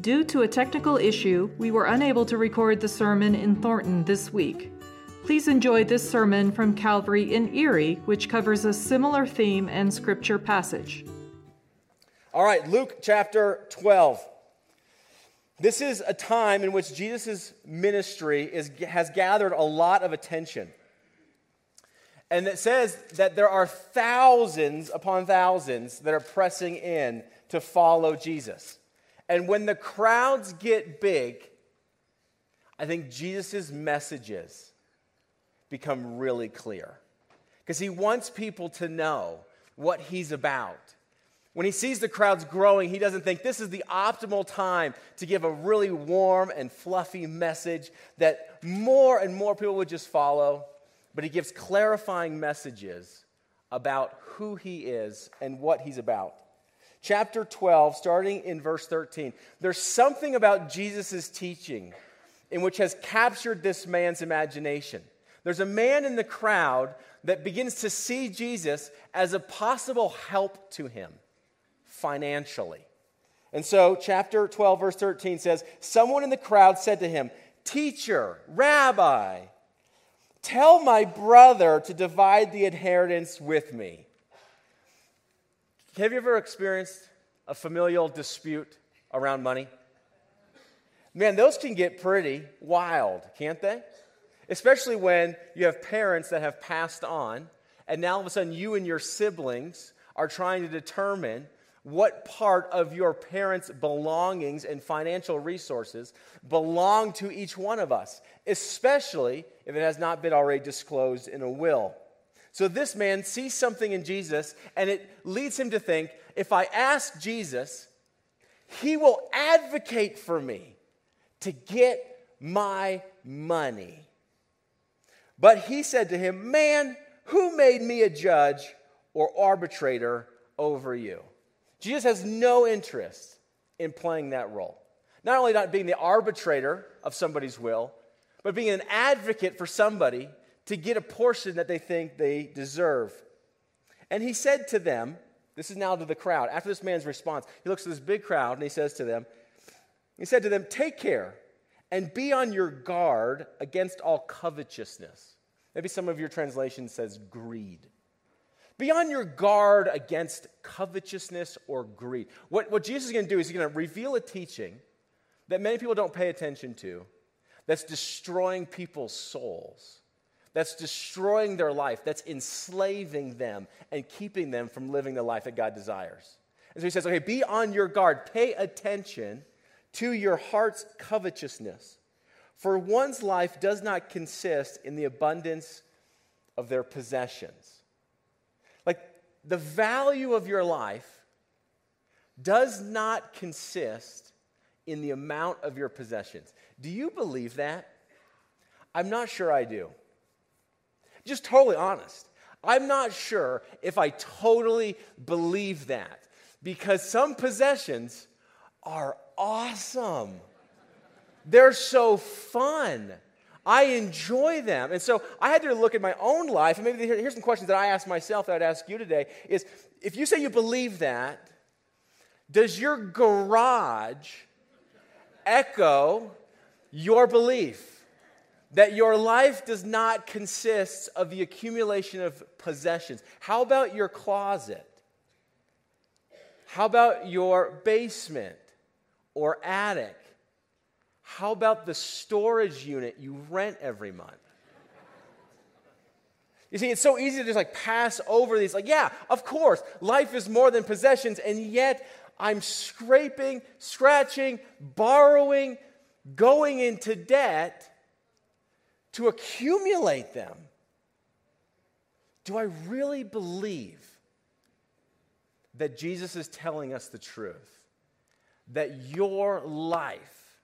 Due to a technical issue, we were unable to record the sermon in Thornton this week. Please enjoy this sermon from Calvary in Erie, which covers a similar theme and scripture passage. All right, Luke chapter 12. This is a time in which Jesus' ministry is, has gathered a lot of attention. And it says that there are thousands upon thousands that are pressing in to follow Jesus. And when the crowds get big, I think Jesus' messages become really clear. Because he wants people to know what he's about. When he sees the crowds growing, he doesn't think this is the optimal time to give a really warm and fluffy message that more and more people would just follow but he gives clarifying messages about who he is and what he's about. Chapter 12, starting in verse 13. There's something about Jesus' teaching in which has captured this man's imagination. There's a man in the crowd that begins to see Jesus as a possible help to him financially. And so, chapter 12, verse 13 says, Someone in the crowd said to him, Teacher, Rabbi, Tell my brother to divide the inheritance with me. Have you ever experienced a familial dispute around money? Man, those can get pretty wild, can't they? Especially when you have parents that have passed on, and now all of a sudden you and your siblings are trying to determine what part of your parents' belongings and financial resources belong to each one of us, especially if it has not been already disclosed in a will. So this man sees something in Jesus, and it leads him to think if I ask Jesus, he will advocate for me to get my money. But he said to him, Man, who made me a judge or arbitrator over you? Jesus has no interest in playing that role. Not only not being the arbitrator of somebody's will, but being an advocate for somebody to get a portion that they think they deserve. And he said to them, this is now to the crowd. After this man's response, he looks at this big crowd and he says to them, he said to them, Take care and be on your guard against all covetousness. Maybe some of your translation says greed. Be on your guard against covetousness or greed. What, what Jesus is going to do is he's going to reveal a teaching that many people don't pay attention to that's destroying people's souls, that's destroying their life, that's enslaving them and keeping them from living the life that God desires. And so he says, okay, be on your guard, pay attention to your heart's covetousness. For one's life does not consist in the abundance of their possessions Like the value of your life does not consist in the amount of your possessions. Do you believe that? I'm not sure I do. Just totally honest. I'm not sure if I totally believe that because some possessions are awesome. They're so fun. I enjoy them. And so I had to look at my own life. And maybe here's some questions that I ask myself that I'd ask you today is if you say you believe that, does your garage echo your belief that your life does not consist of the accumulation of possessions? How about your closet? How about your basement or attic? How about the storage unit you rent every month? You see, it's so easy to just like pass over these, like, yeah, of course, life is more than possessions, and yet I'm scraping, scratching, borrowing, going into debt to accumulate them. Do I really believe that Jesus is telling us the truth? That your life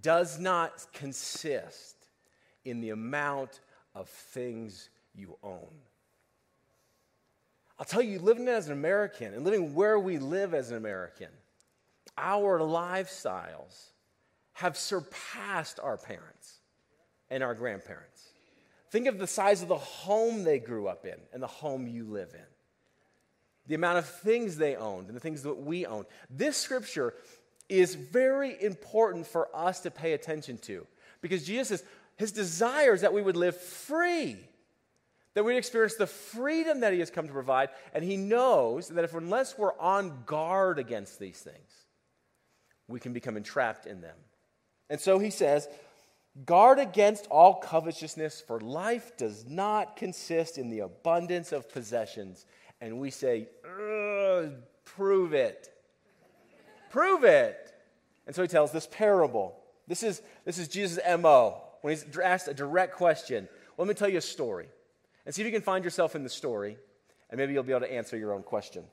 does not consist in the amount of things you own. I'll tell you, living as an American and living where we live as an American, our lifestyles have surpassed our parents and our grandparents. Think of the size of the home they grew up in and the home you live in. The amount of things they owned and the things that we own. This scripture is very important for us to pay attention to because Jesus says his desire is that we would live free, that we'd experience the freedom that he has come to provide. And he knows that if unless we're on guard against these things, we can become entrapped in them. And so he says, Guard against all covetousness, for life does not consist in the abundance of possessions. And we say, prove it. prove it. And so he tells this parable. This is, this is Jesus' MO. When he's asked a direct question, well, let me tell you a story. And see if you can find yourself in the story, and maybe you'll be able to answer your own question.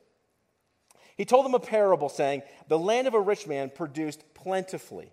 He told them a parable saying, The land of a rich man produced plentifully.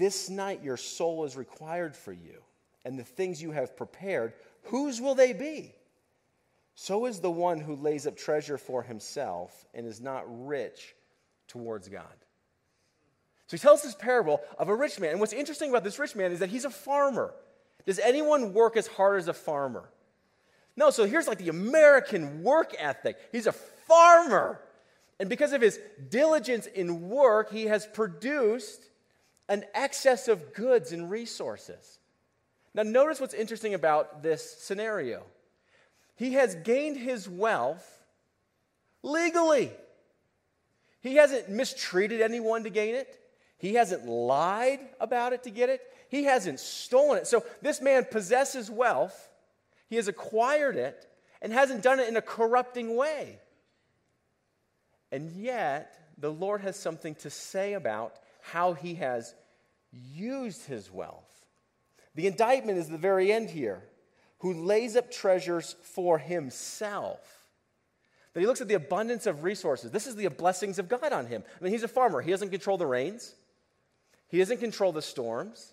this night your soul is required for you, and the things you have prepared, whose will they be? So is the one who lays up treasure for himself and is not rich towards God. So he tells this parable of a rich man. And what's interesting about this rich man is that he's a farmer. Does anyone work as hard as a farmer? No, so here's like the American work ethic. He's a farmer. And because of his diligence in work, he has produced an excess of goods and resources. Now, notice what's interesting about this scenario. He has gained his wealth legally. He hasn't mistreated anyone to gain it. He hasn't lied about it to get it. He hasn't stolen it. So this man possesses wealth. He has acquired it and hasn't done it in a corrupting way. And yet, the Lord has something to say about how he has used his wealth. The indictment is the very end here who lays up treasures for himself. That he looks at the abundance of resources. This is the blessings of God on him. I mean, he's a farmer, he doesn't control the rains, he doesn't control the storms.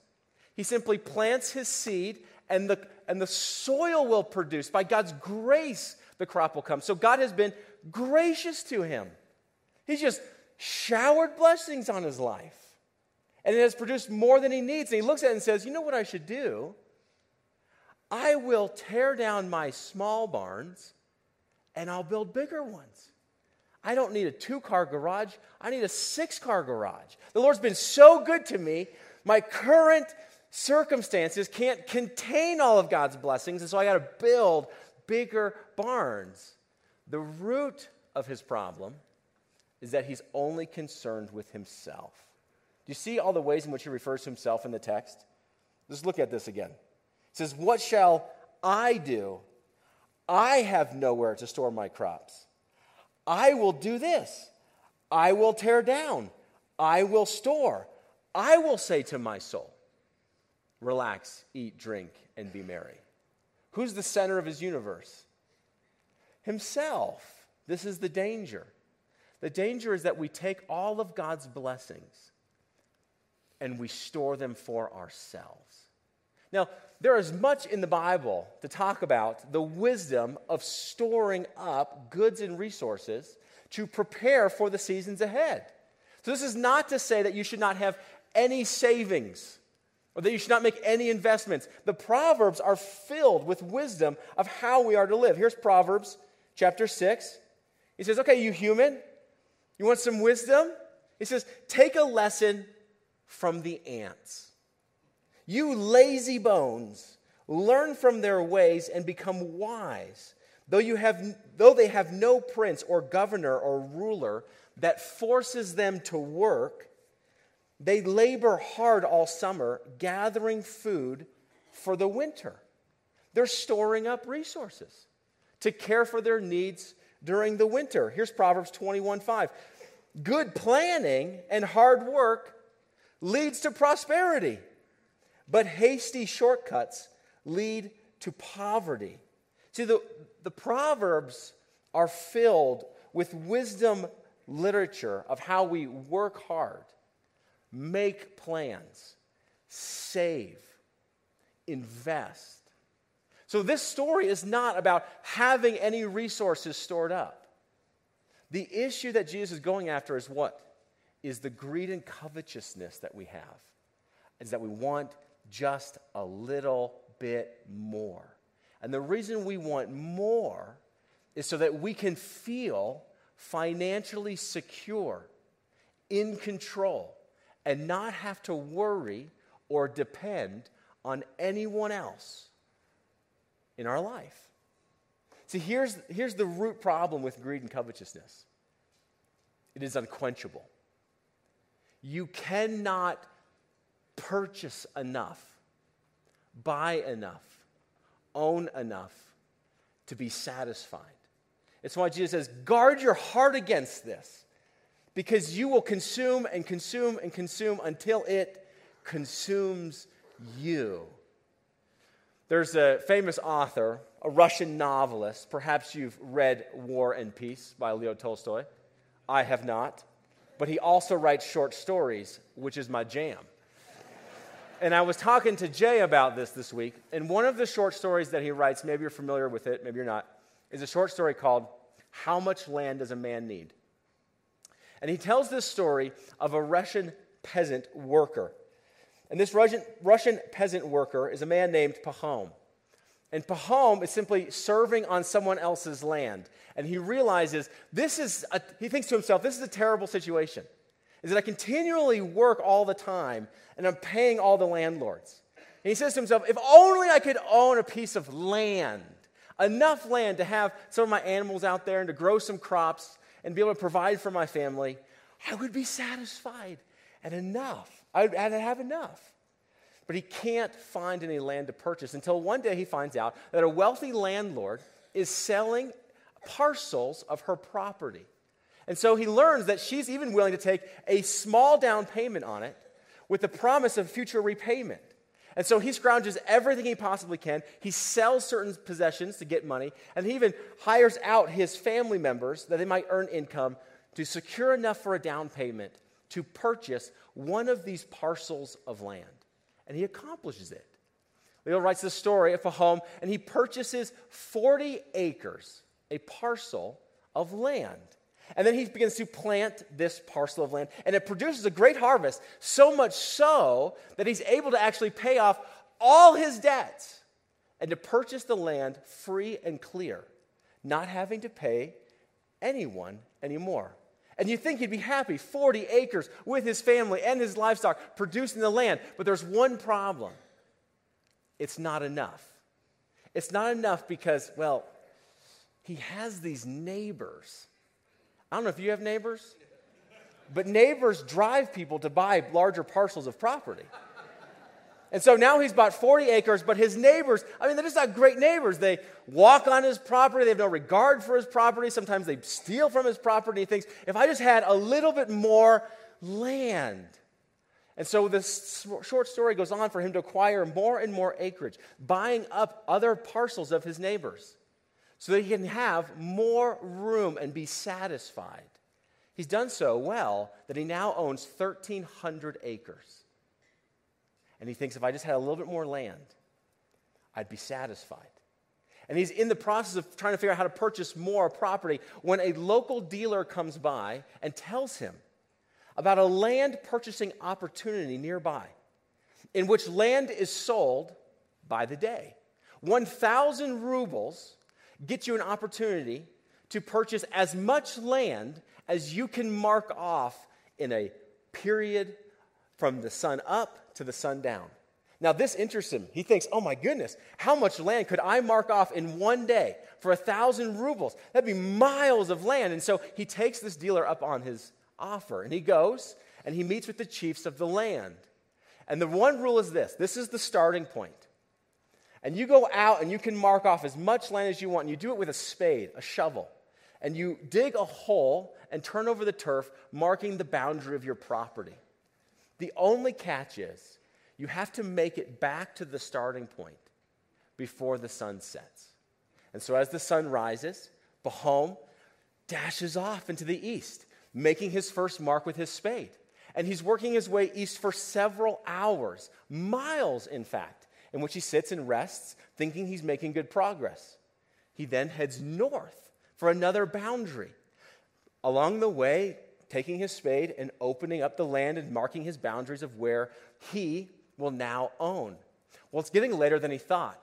He simply plants his seed, and the, and the soil will produce. By God's grace, the crop will come. So God has been gracious to him. He's just showered blessings on his life and it has produced more than he needs. And he looks at it and says, You know what I should do? I will tear down my small barns and I'll build bigger ones. I don't need a two car garage, I need a six car garage. The Lord's been so good to me. My current circumstances can't contain all of God's blessings, and so I got to build bigger barns. The root of his problem is that he's only concerned with himself. Do you see all the ways in which he refers to himself in the text? Let's look at this again. It says, What shall I do? I have nowhere to store my crops. I will do this. I will tear down. I will store. I will say to my soul, Relax, eat, drink, and be merry. Who's the center of his universe? Himself. This is the danger. The danger is that we take all of God's blessings and we store them for ourselves. Now, there is much in the Bible to talk about the wisdom of storing up goods and resources to prepare for the seasons ahead. So, this is not to say that you should not have any savings or that you should not make any investments. The Proverbs are filled with wisdom of how we are to live. Here's Proverbs chapter 6. He says, Okay, you human, you want some wisdom? He says, Take a lesson from the ants. You lazy bones, learn from their ways and become wise. Though, you have, though they have no prince or governor or ruler that forces them to work, they labor hard all summer, gathering food for the winter. They're storing up resources to care for their needs during the winter. Here's Proverbs 21 5. Good planning and hard work leads to prosperity, but hasty shortcuts lead to poverty. See, the, the Proverbs are filled with wisdom literature of how we work hard make plans, save, invest. So, this story is not about having any resources stored up. The issue that Jesus is going after is what? Is the greed and covetousness that we have, is that we want just a little bit more. And the reason we want more is so that we can feel financially secure, in control, and not have to worry or depend on anyone else in our life. See, here's, here's the root problem with greed and covetousness it is unquenchable. You cannot purchase enough, buy enough, own enough to be satisfied. It's why Jesus says, guard your heart against this, because you will consume and consume and consume until it consumes you. There's a famous author, a Russian novelist. Perhaps you've read War and Peace by Leo Tolstoy. I have not. But he also writes short stories, which is my jam. and I was talking to Jay about this this week, and one of the short stories that he writes, maybe you're familiar with it, maybe you're not, is a short story called How Much Land Does a Man Need? And he tells this story of a Russian peasant worker. And this Russian, Russian peasant worker is a man named Pahom. And Pahom is simply serving on someone else's land. And he realizes this is, a, he thinks to himself, this is a terrible situation. Is that I continually work all the time and I'm paying all the landlords. And he says to himself, if only I could own a piece of land, enough land to have some of my animals out there and to grow some crops and be able to provide for my family, I would be satisfied and enough. I'd, I'd have enough. But he can't find any land to purchase until one day he finds out that a wealthy landlord is selling parcels of her property. And so he learns that she's even willing to take a small down payment on it with the promise of future repayment. And so he scrounges everything he possibly can. He sells certain possessions to get money, and he even hires out his family members that they might earn income to secure enough for a down payment to purchase one of these parcels of land and he accomplishes it. Leo writes the story of Pahom, and he purchases 40 acres, a parcel of land. And then he begins to plant this parcel of land, and it produces a great harvest, so much so that he's able to actually pay off all his debts and to purchase the land free and clear, not having to pay anyone anymore. And you think he'd be happy 40 acres with his family and his livestock producing the land. But there's one problem it's not enough. It's not enough because, well, he has these neighbors. I don't know if you have neighbors, but neighbors drive people to buy larger parcels of property. And so now he's bought 40 acres, but his neighbors, I mean, they're just not great neighbors. They walk on his property, they have no regard for his property. Sometimes they steal from his property. He thinks, if I just had a little bit more land. And so this short story goes on for him to acquire more and more acreage, buying up other parcels of his neighbors so that he can have more room and be satisfied. He's done so well that he now owns 1,300 acres. And he thinks if I just had a little bit more land, I'd be satisfied. And he's in the process of trying to figure out how to purchase more property when a local dealer comes by and tells him about a land purchasing opportunity nearby in which land is sold by the day. 1,000 rubles gets you an opportunity to purchase as much land as you can mark off in a period from the sun up to the sundown. Now, this interests him. He thinks, oh my goodness, how much land could I mark off in one day for a thousand rubles? That'd be miles of land. And so he takes this dealer up on his offer and he goes and he meets with the chiefs of the land. And the one rule is this this is the starting point. And you go out and you can mark off as much land as you want. And you do it with a spade, a shovel. And you dig a hole and turn over the turf, marking the boundary of your property. The only catch is you have to make it back to the starting point before the sun sets. And so as the sun rises, Pahom dashes off into the east, making his first mark with his spade. And he's working his way east for several hours, miles, in fact, in which he sits and rests, thinking he's making good progress. He then heads north for another boundary. Along the way, taking his spade and opening up the land and marking his boundaries of where he will now own. Well, it's getting later than he thought.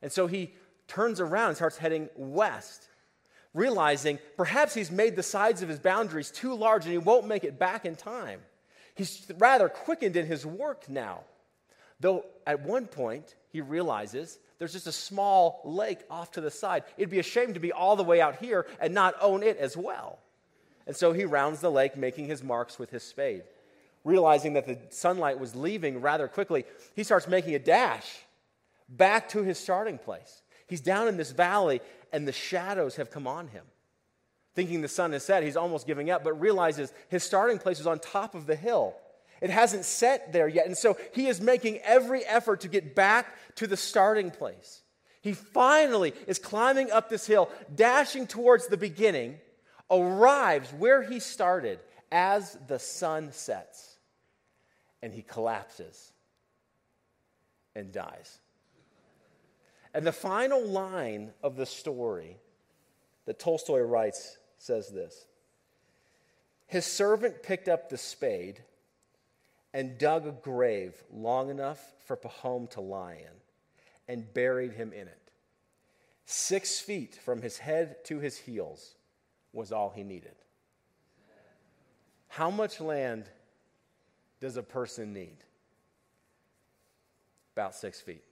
And so he turns around and starts heading west, realizing perhaps he's made the sides of his boundaries too large and he won't make it back in time. He's rather quickened in his work now. Though at one point he realizes there's just a small lake off to the side. It'd be a shame to be all the way out here and not own it as well. And so he rounds the lake, making his marks with his spade. Realizing that the sunlight was leaving rather quickly, he starts making a dash back to his starting place. He's down in this valley, and the shadows have come on him. Thinking the sun has set, he's almost giving up, but realizes his starting place is on top of the hill. It hasn't set there yet. And so he is making every effort to get back to the starting place. He finally is climbing up this hill, dashing towards the beginning arrives where he started as the sun sets and he collapses and dies. And the final line of the story that Tolstoy writes says this His servant picked up the spade and dug a grave long enough for Pahom to lie in and buried him in it. Six feet from his head to his heels was all he needed. How much land does a person need? About six feet.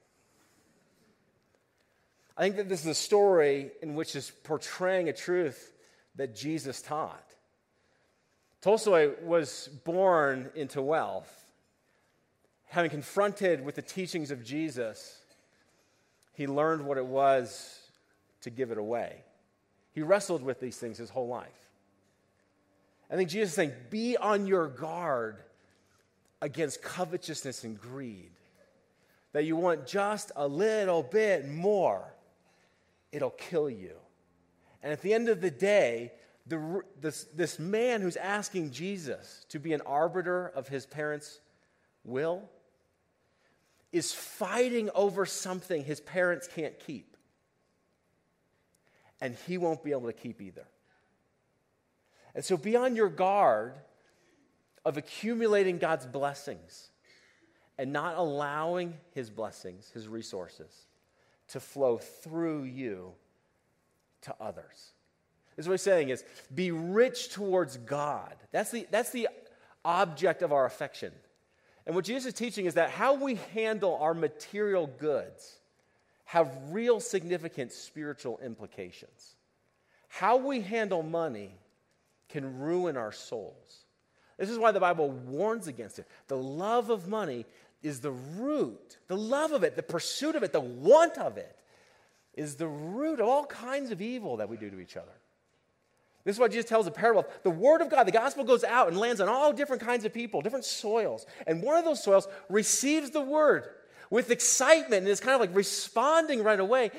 I think that this is a story in which is portraying a truth that Jesus taught. Tolstoy was born into wealth. Having confronted with the teachings of Jesus, he learned what it was to give it away. He wrestled with these things his whole life. I think Jesus is saying, be on your guard against covetousness and greed. That you want just a little bit more, it'll kill you. And at the end of the day, the, this, this man who's asking Jesus to be an arbiter of his parents' will is fighting over something his parents can't keep and he won't be able to keep either. And so be on your guard of accumulating God's blessings and not allowing his blessings, his resources, to flow through you to others. This is what he's saying is be rich towards God. That's the, that's the object of our affection. And what Jesus is teaching is that how we handle our material goods have real significant spiritual implications. How we handle money can ruin our souls. This is why the Bible warns against it. The love of money is the root, the love of it, the pursuit of it, the want of it is the root of all kinds of evil that we do to each other. This is why Jesus tells a parable. The word of God, the gospel goes out and lands on all different kinds of people, different soils. And one of those soils receives the word with excitement and is kind of like responding right away.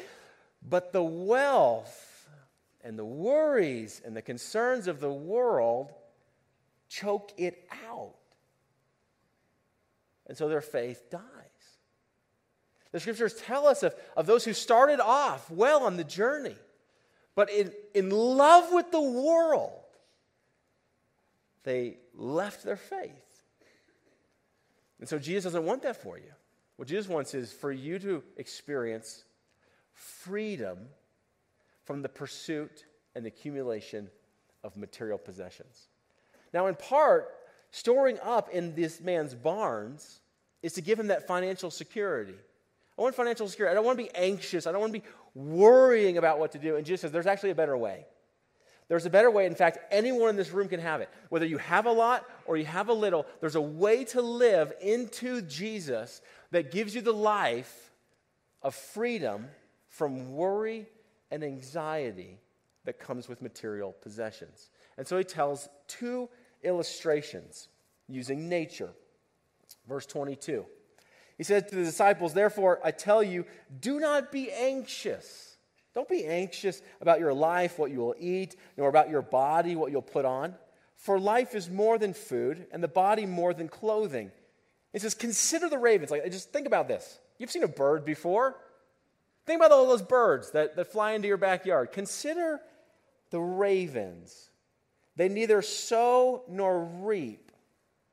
But the wealth and the worries and the concerns of the world choke it out. And so their faith dies. The scriptures tell us of, of those who started off well on the journey, but in, in love with the world, they left their faith. And so Jesus doesn't want that for you. What Jesus wants is for you to experience freedom from the pursuit and accumulation of material possessions. Now, in part, storing up in this man's barns is to give him that financial security. I want financial security. I don't want to be anxious. I don't want to be worrying about what to do. And Jesus says there's actually a better way. There's a better way. In fact, anyone in this room can have it. Whether you have a lot or you have a little, there's a way to live into Jesus that gives you the life of freedom from worry and anxiety that comes with material possessions. And so he tells two illustrations using nature. Verse 22. He said to the disciples, Therefore, I tell you, do not be anxious. Don't be anxious about your life, what you will eat, nor about your body, what you'll put on. For life is more than food, and the body more than clothing. He says, Consider the ravens. Like, just think about this. You've seen a bird before. Think about all those birds that, that fly into your backyard. Consider the ravens. They neither sow nor reap,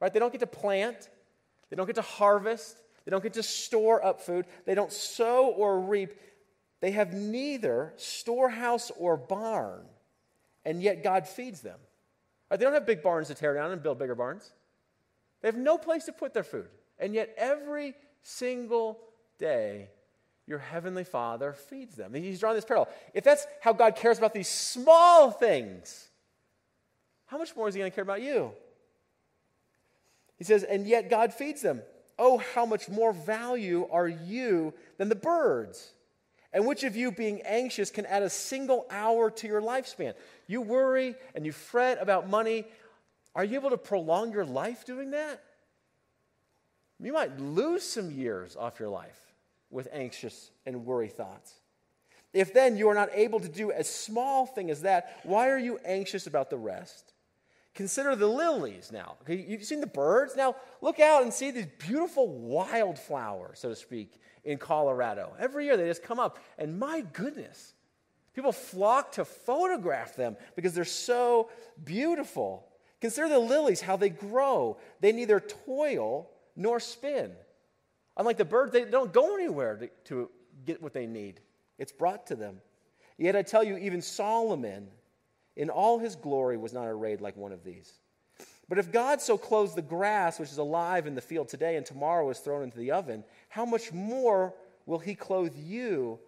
right? They don't get to plant, they don't get to harvest, they don't get to store up food, they don't sow or reap. They have neither storehouse or barn, and yet God feeds them. Right? They don't have big barns to tear down and build bigger barns. They have no place to put their food. And yet, every single day, your heavenly Father feeds them. He's drawing this parallel. If that's how God cares about these small things, how much more is He going to care about you? He says, and yet God feeds them. Oh, how much more value are you than the birds? And which of you, being anxious, can add a single hour to your lifespan? You worry and you fret about money. Are you able to prolong your life doing that? You might lose some years off your life with anxious and worry thoughts. If then you are not able to do a small thing as that, why are you anxious about the rest? Consider the lilies now. You've seen the birds? Now look out and see these beautiful wildflowers, so to speak, in Colorado. Every year they just come up, and my goodness, people flock to photograph them because they're so beautiful. Consider the lilies, how they grow. They neither toil nor spin. Unlike the birds, they don't go anywhere to, to get what they need, it's brought to them. Yet I tell you, even Solomon, in all his glory, was not arrayed like one of these. But if God so clothes the grass, which is alive in the field today and tomorrow is thrown into the oven, how much more will he clothe you,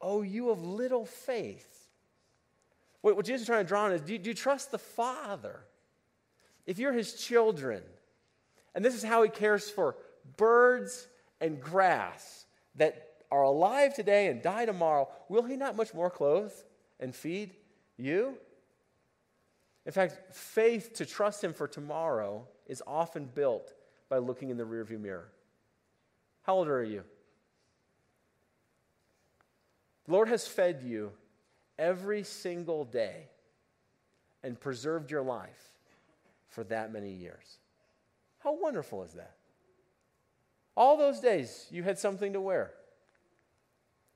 O you of little faith? What, Jesus is trying to draw on is do you, do you trust the Father? If you're his children, and this is how he cares for birds and grass that are alive today and die tomorrow, will he not much more clothe and feed you? In fact, faith to trust him for tomorrow is often built by looking in the rearview mirror. How old are you? The Lord has fed you every single day and preserved your life for that many years. How wonderful is that? All those days, you had something to wear.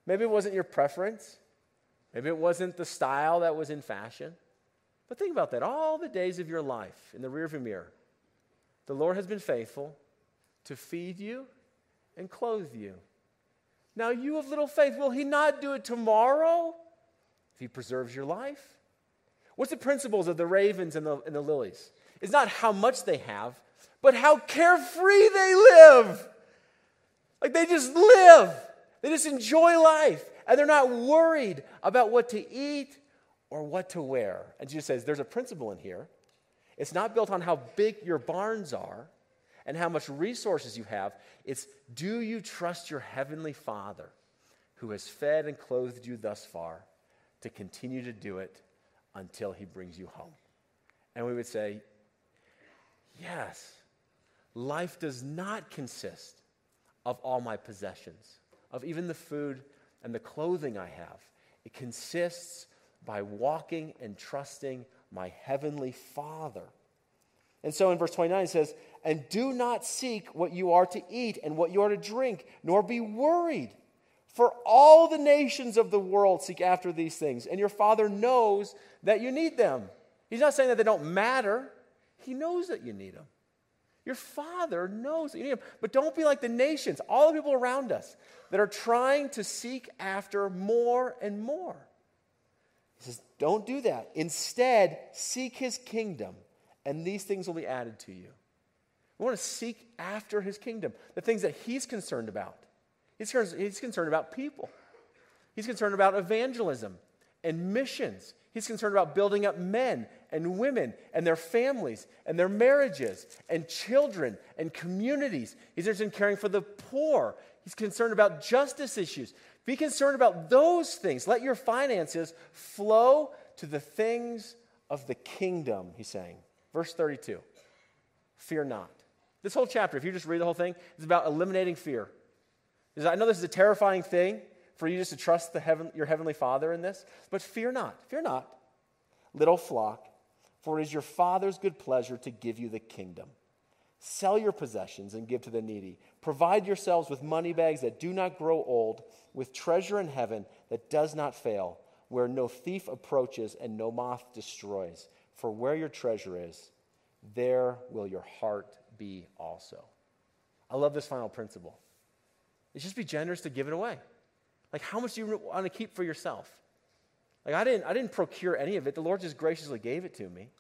Maybe it wasn't your preference. Maybe it wasn't the style that was in fashion. But think about that. All the days of your life in the rearview mirror, the Lord has been faithful to feed you and clothe you. Now, you of little faith, will He not do it tomorrow if He preserves your life? What's the principles of the ravens and the, and the lilies? It's not how much they have, but how carefree they live. Like they just live, they just enjoy life, and they're not worried about what to eat or what to wear. And Jesus says there's a principle in here. It's not built on how big your barns are and how much resources you have. It's do you trust your heavenly Father who has fed and clothed you thus far to continue to do it until he brings you home? And we would say, yes, life does not consist of all my possessions, of even the food and the clothing I have. It consists by walking and trusting my heavenly Father. And so in verse 29 it says, And do not seek what you are to eat and what you are to drink, nor be worried. For all the nations of the world seek after these things, and your Father knows that you need them. He's not saying that they don't matter, He knows that you need him. Your Father knows that you need Him. But don't be like the nations, all the people around us that are trying to seek after more and more. He says, don't do that. Instead, seek His kingdom, and these things will be added to you. We want to seek after His kingdom, the things that He's concerned about. He's, he's concerned about people, He's concerned about evangelism and missions. He's concerned about building up men and women and their families and their marriages and children and communities. He's interested in caring for the poor. He's concerned about justice issues. Be concerned about those things. Let your finances flow to the things of the kingdom, he's saying. Verse 32 Fear not. This whole chapter, if you just read the whole thing, is about eliminating fear. I know this is a terrifying thing for you just to trust the heaven, your heavenly Father in this, but fear not. Fear not, little flock. for it is your Father's good pleasure to give you the kingdom. Sell your possessions and give to the needy. Provide yourselves with money bags that do not grow old, with treasure in heaven that does not fail, where no thief approaches and no moth destroys. For where your treasure is, there will your heart be also. I love this final principle. It's just be generous to give it away. Like, how much do you want to keep for yourself? Like, I didn't, I didn't procure any of it. The Lord just graciously gave it to me.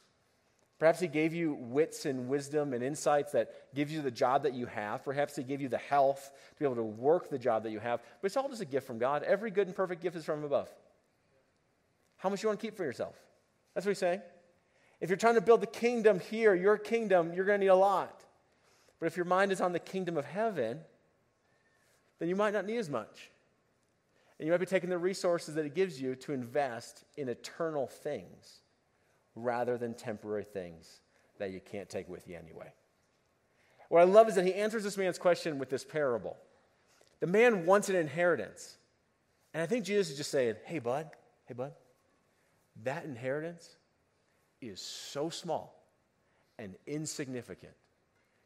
Perhaps He gave you wits and wisdom and insights that gives you the job that you have. Perhaps He gave you the health to be able to work the job that you have. But it's all just a gift from God. Every good and perfect gift is from above. How much you want to keep for yourself? That's what He's saying. If you're trying to build the kingdom here, your kingdom, you're going to need a lot. But if your mind is on the kingdom of heaven, then you might not need as much. And you might be taking the resources that it gives you to invest in eternal things rather than temporary things that you can't take with you anyway. What I love is that he answers this man's question with this parable. The man wants an inheritance. And I think Jesus is just saying, hey, bud, hey, bud, that inheritance is so small and insignificant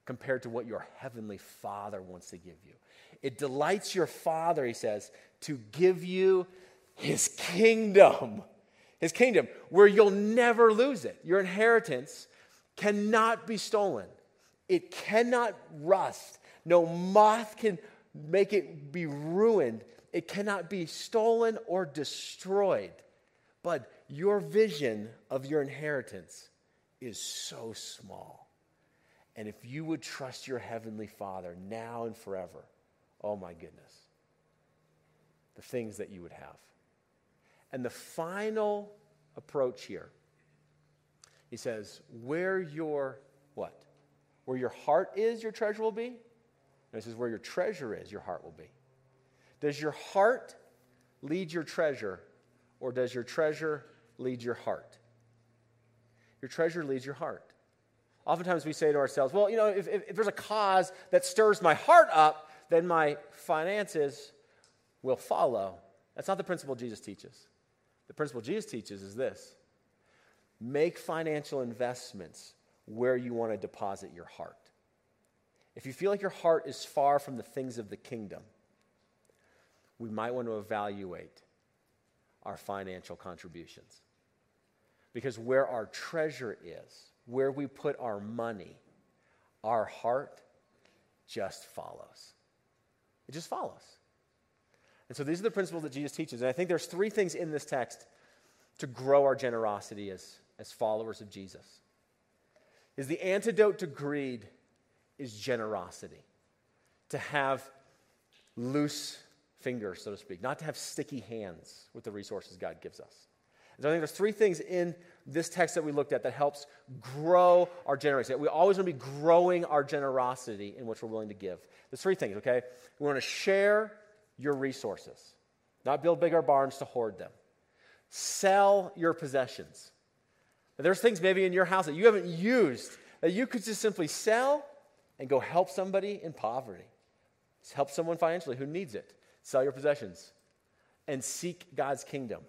compared to what your heavenly Father wants to give you. It delights your Father, he says, to give you his kingdom. His kingdom, where you'll never lose it. Your inheritance cannot be stolen, it cannot rust. No moth can make it be ruined. It cannot be stolen or destroyed. But your vision of your inheritance is so small. And if you would trust your heavenly Father now and forever, oh my goodness, the things that you would have. And the final approach here, he says, where your what? Where your heart is, your treasure will be. And he says, where your treasure is, your heart will be. Does your heart lead your treasure, or does your treasure lead your heart? Your treasure leads your heart. Oftentimes we say to ourselves, well, you know, if, if, if, there's a cause that stirs my heart up, then my finances will follow. That's not the principle Jesus teaches. The principle Jesus teaches is this make financial investments where you want to deposit your heart. If you feel like your heart is far from the things of the kingdom, we might want to evaluate our financial contributions. Because where our treasure is, where we put our money, our heart just follows. It just follows. And so these are the principles that Jesus teaches. And I think there's three things in this text to grow our generosity as, as followers of Jesus. Is the antidote to greed is generosity. To have loose fingers, so to speak, not to have sticky hands with the resources God gives us. So I think there's three things in this text that we looked at that helps grow our generosity. We always want to be growing our generosity in which we're willing to give. There's three things, okay? We want to share your resources, not build bigger barns to hoard them. Sell your possessions. there's things maybe in your house that you haven't used that you could just simply sell and go help somebody in poverty. help someone financially who needs it. Sell your possessions and seek God's kingdom.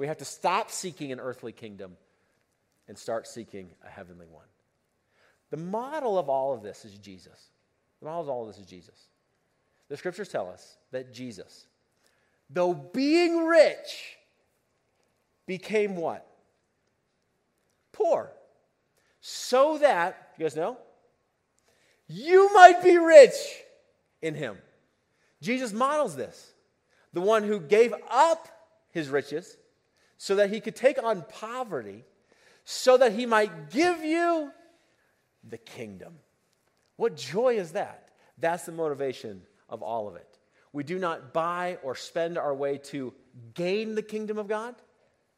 We have to stop seeking an earthly kingdom and start seeking a heavenly one. The model of all of this is Jesus. The model of all of this is Jesus. The scriptures tell us that Jesus, though being rich, became what? Poor. So that, you guys know? You might be rich in him. Jesus models this. The one who gave up his riches so that he could take on poverty, so that he might give you the kingdom. What joy is that? That's the motivation of all of it. We do not buy or spend our way to gain the kingdom of God.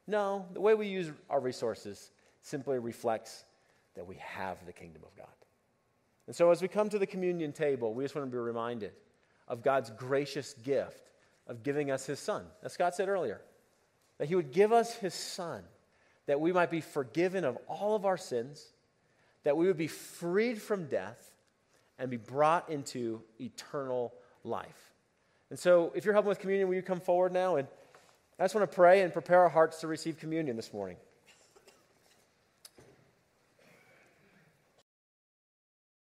No, the way we use our resources simply reflects that we have the kingdom of God. And so, as we come to the communion table, we just want to be reminded of God's gracious gift of giving us His Son. As Scott said earlier, that He would give us His Son, that we might be forgiven of all of our sins, that we would be freed from death, and be brought into eternal life. And so, if you're helping with communion, will you come forward now? And I just want to pray and prepare our hearts to receive communion this morning.